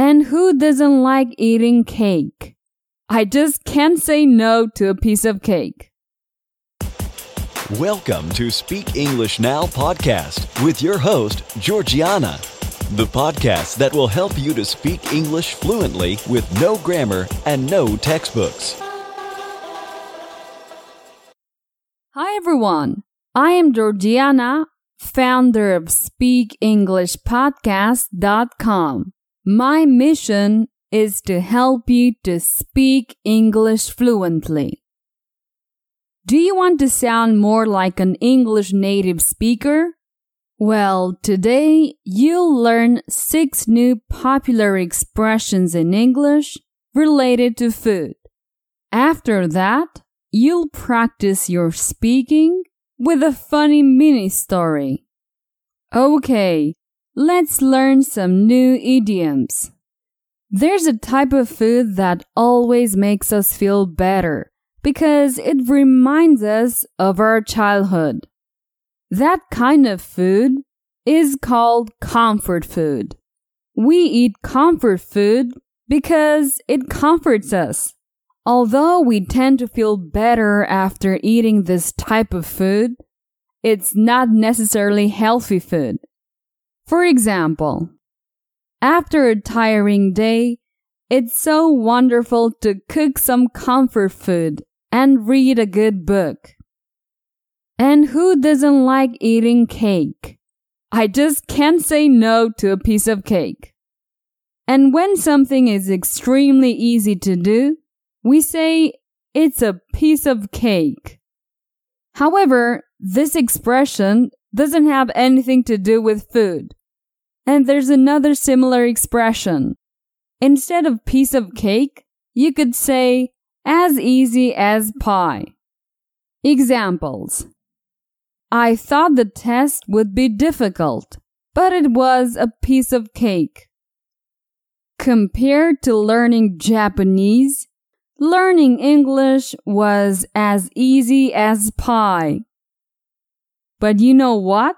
And who doesn't like eating cake? I just can't say no to a piece of cake. Welcome to Speak English Now podcast with your host, Georgiana, the podcast that will help you to speak English fluently with no grammar and no textbooks. Hi everyone, I am Georgiana, founder of SpeakEnglishPodcast.com. My mission is to help you to speak English fluently. Do you want to sound more like an English native speaker? Well, today you'll learn six new popular expressions in English related to food. After that, you'll practice your speaking with a funny mini story. Okay, let's learn some new idioms. There's a type of food that always makes us feel better because it reminds us of our childhood. That kind of food is called comfort food. We eat comfort food because it comforts us. Although we tend to feel better after eating this type of food, it's not necessarily healthy food. For example, after a tiring day, it's so wonderful to cook some comfort food and read a good book. And who doesn't like eating cake? I just can't say no to a piece of cake. And when something is extremely easy to do, we say it's a piece of cake. However, this expression doesn't have anything to do with food. And there's another similar expression. Instead of piece of cake, you could say as easy as pie. Examples I thought the test would be difficult, but it was a piece of cake. Compared to learning Japanese, learning English was as easy as pie. But you know what?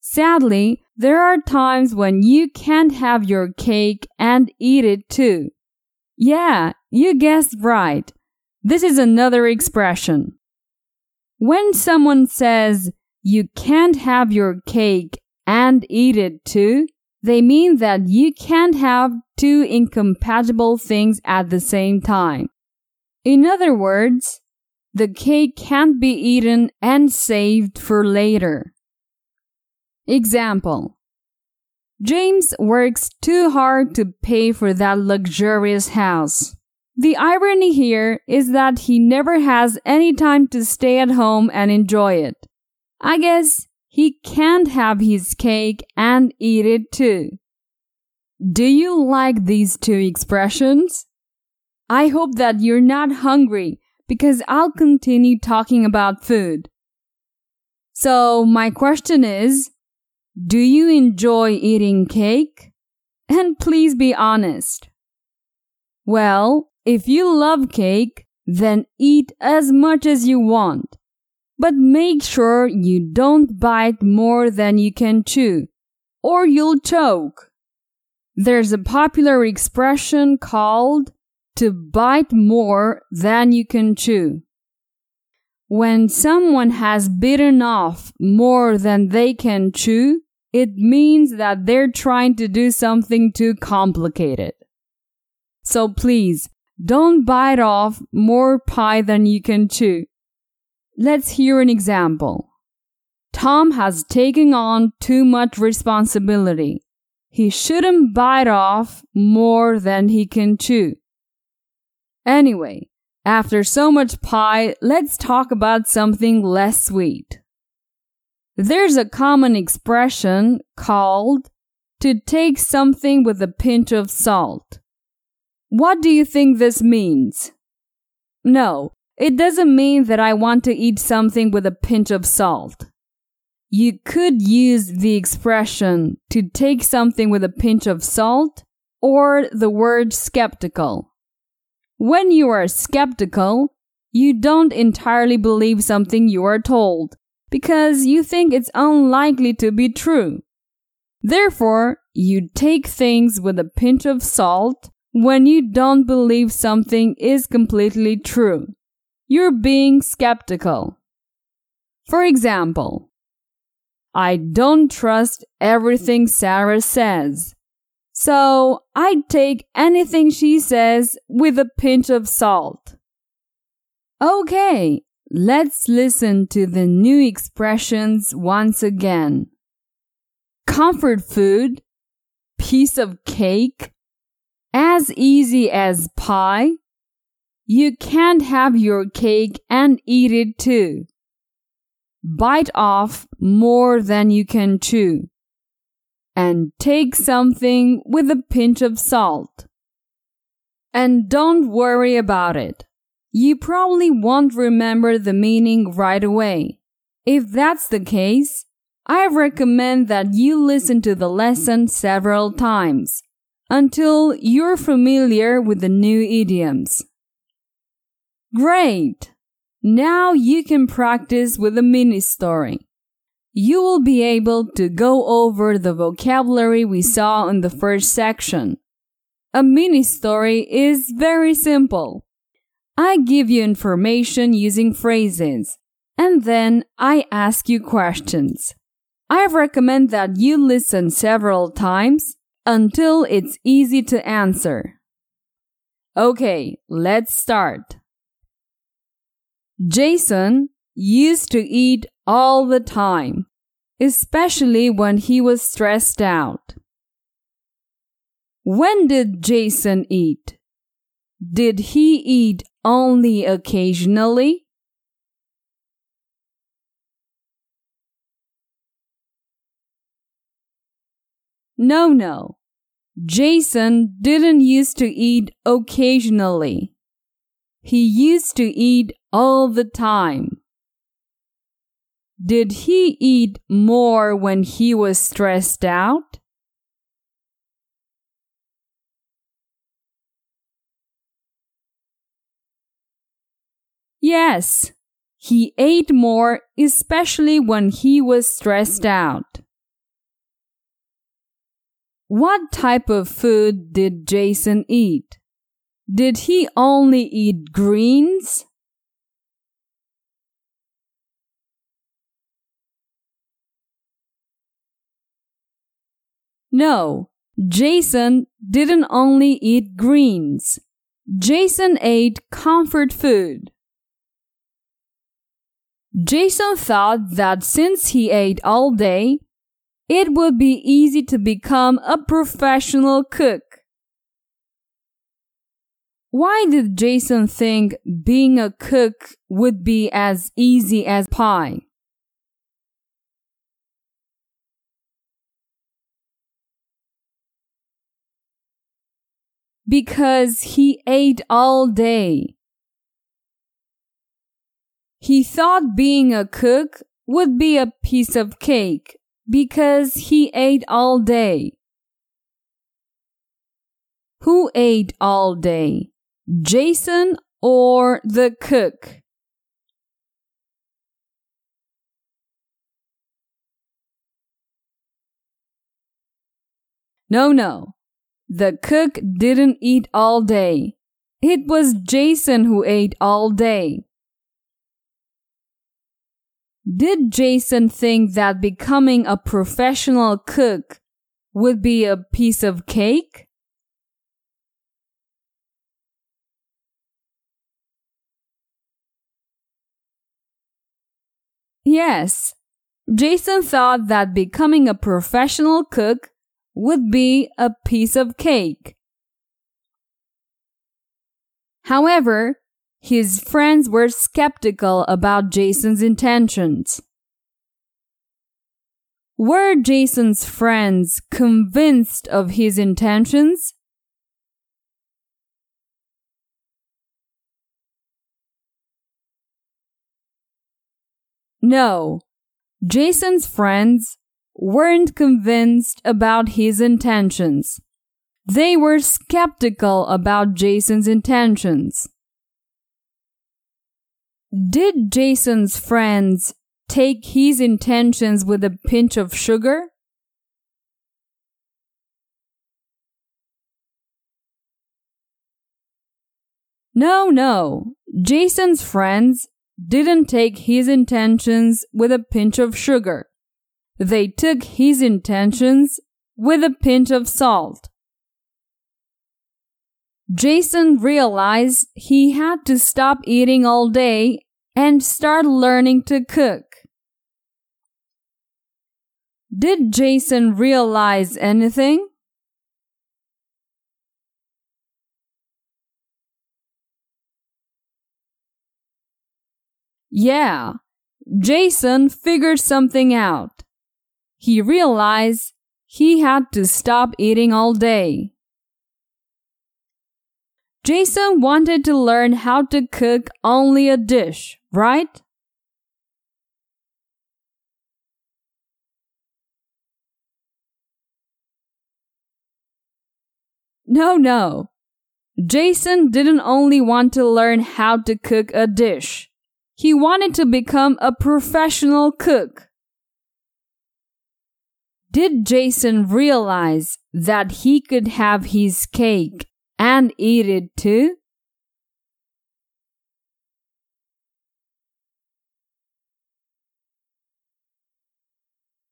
Sadly, there are times when you can't have your cake and eat it too. Yeah, you guessed right. This is another expression. When someone says, you can't have your cake and eat it too, they mean that you can't have two incompatible things at the same time. In other words, the cake can't be eaten and saved for later. Example James works too hard to pay for that luxurious house. The irony here is that he never has any time to stay at home and enjoy it. I guess he can't have his cake and eat it too. Do you like these two expressions? I hope that you're not hungry because I'll continue talking about food. So, my question is Do you enjoy eating cake? And please be honest. Well, if you love cake, then eat as much as you want. But make sure you don't bite more than you can chew, or you'll choke. There's a popular expression called to bite more than you can chew. When someone has bitten off more than they can chew, it means that they're trying to do something too complicated. So please, don't bite off more pie than you can chew. Let's hear an example. Tom has taken on too much responsibility. He shouldn't bite off more than he can chew. Anyway, after so much pie, let's talk about something less sweet. There's a common expression called to take something with a pinch of salt. What do you think this means? No, it doesn't mean that I want to eat something with a pinch of salt. You could use the expression to take something with a pinch of salt or the word skeptical. When you are skeptical, you don't entirely believe something you are told because you think it's unlikely to be true. Therefore, you take things with a pinch of salt when you don't believe something is completely true. You're being skeptical. For example, I don't trust everything Sarah says. So I take anything she says with a pinch of salt. Okay, let's listen to the new expressions once again. Comfort food, piece of cake, as easy as pie. You can't have your cake and eat it too. Bite off more than you can chew. And take something with a pinch of salt. And don't worry about it. You probably won't remember the meaning right away. If that's the case, I recommend that you listen to the lesson several times until you're familiar with the new idioms. Great! Now you can practice with a mini story. You will be able to go over the vocabulary we saw in the first section. A mini story is very simple. I give you information using phrases, and then I ask you questions. I recommend that you listen several times until it's easy to answer. Okay, let's start. Jason used to eat all the time, especially when he was stressed out. When did Jason eat? Did he eat only occasionally? No, no. Jason didn't used to eat occasionally. He used to eat all the time. Did he eat more when he was stressed out? Yes, he ate more, especially when he was stressed out. What type of food did Jason eat? Did he only eat greens? No, Jason didn't only eat greens. Jason ate comfort food. Jason thought that since he ate all day, it would be easy to become a professional cook. Why did Jason think being a cook would be as easy as pie? Because he ate all day. He thought being a cook would be a piece of cake because he ate all day. Who ate all day? Jason or the cook? No, no. The cook didn't eat all day. It was Jason who ate all day. Did Jason think that becoming a professional cook would be a piece of cake? Yes, Jason thought that becoming a professional cook would be a piece of cake. However, his friends were skeptical about Jason's intentions. Were Jason's friends convinced of his intentions? No, Jason's friends weren't convinced about his intentions. They were skeptical about Jason's intentions. Did Jason's friends take his intentions with a pinch of sugar? No, no. Jason's friends didn't take his intentions with a pinch of sugar. They took his intentions with a pinch of salt. Jason realized he had to stop eating all day and start learning to cook. Did Jason realize anything? Yeah, Jason figured something out. He realized he had to stop eating all day. Jason wanted to learn how to cook only a dish, right? No, no. Jason didn't only want to learn how to cook a dish. He wanted to become a professional cook. Did Jason realize that he could have his cake and eat it too?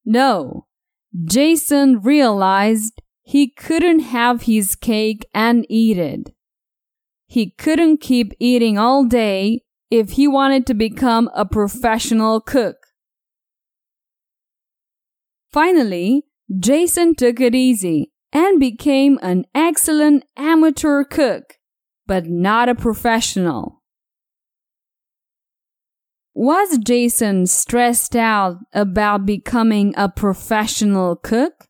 No. Jason realized he couldn't have his cake and eat it. He couldn't keep eating all day if he wanted to become a professional cook. Finally, Jason took it easy and became an excellent amateur cook, but not a professional. Was Jason stressed out about becoming a professional cook?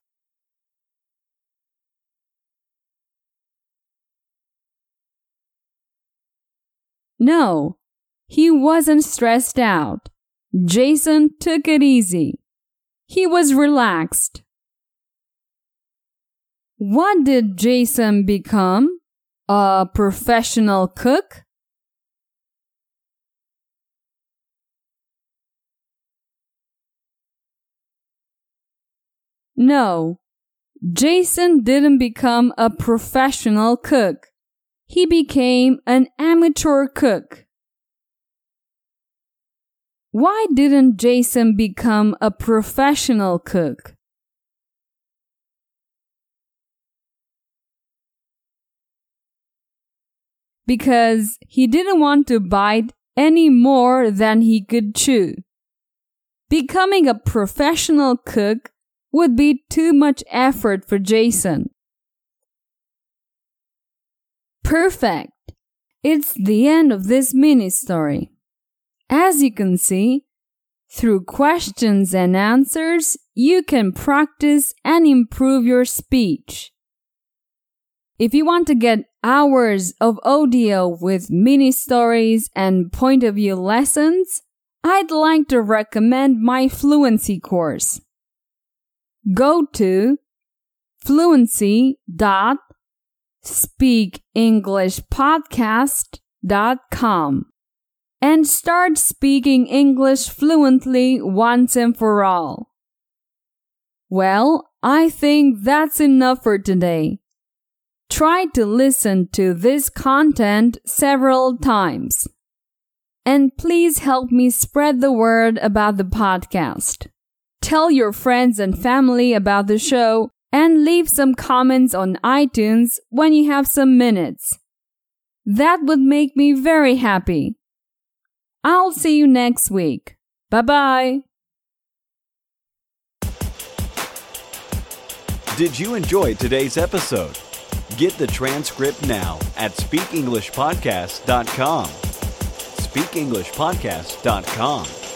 No, he wasn't stressed out. Jason took it easy. He was relaxed. What did Jason become? A professional cook? No, Jason didn't become a professional cook. He became an amateur cook. Why didn't Jason become a professional cook? Because he didn't want to bite any more than he could chew. Becoming a professional cook would be too much effort for Jason. Perfect! It's the end of this mini story. As you can see, through questions and answers, you can practice and improve your speech. If you want to get hours of audio with mini stories and point of view lessons, I'd like to recommend my fluency course. Go to fluency.speakenglishpodcast.com and start speaking English fluently once and for all. Well, I think that's enough for today. Try to listen to this content several times. And please help me spread the word about the podcast. Tell your friends and family about the show and leave some comments on iTunes when you have some minutes. That would make me very happy. I'll see you next week. Bye bye. Did you enjoy today's episode? Get the transcript now at speakenglishpodcast.com. Speakenglishpodcast.com.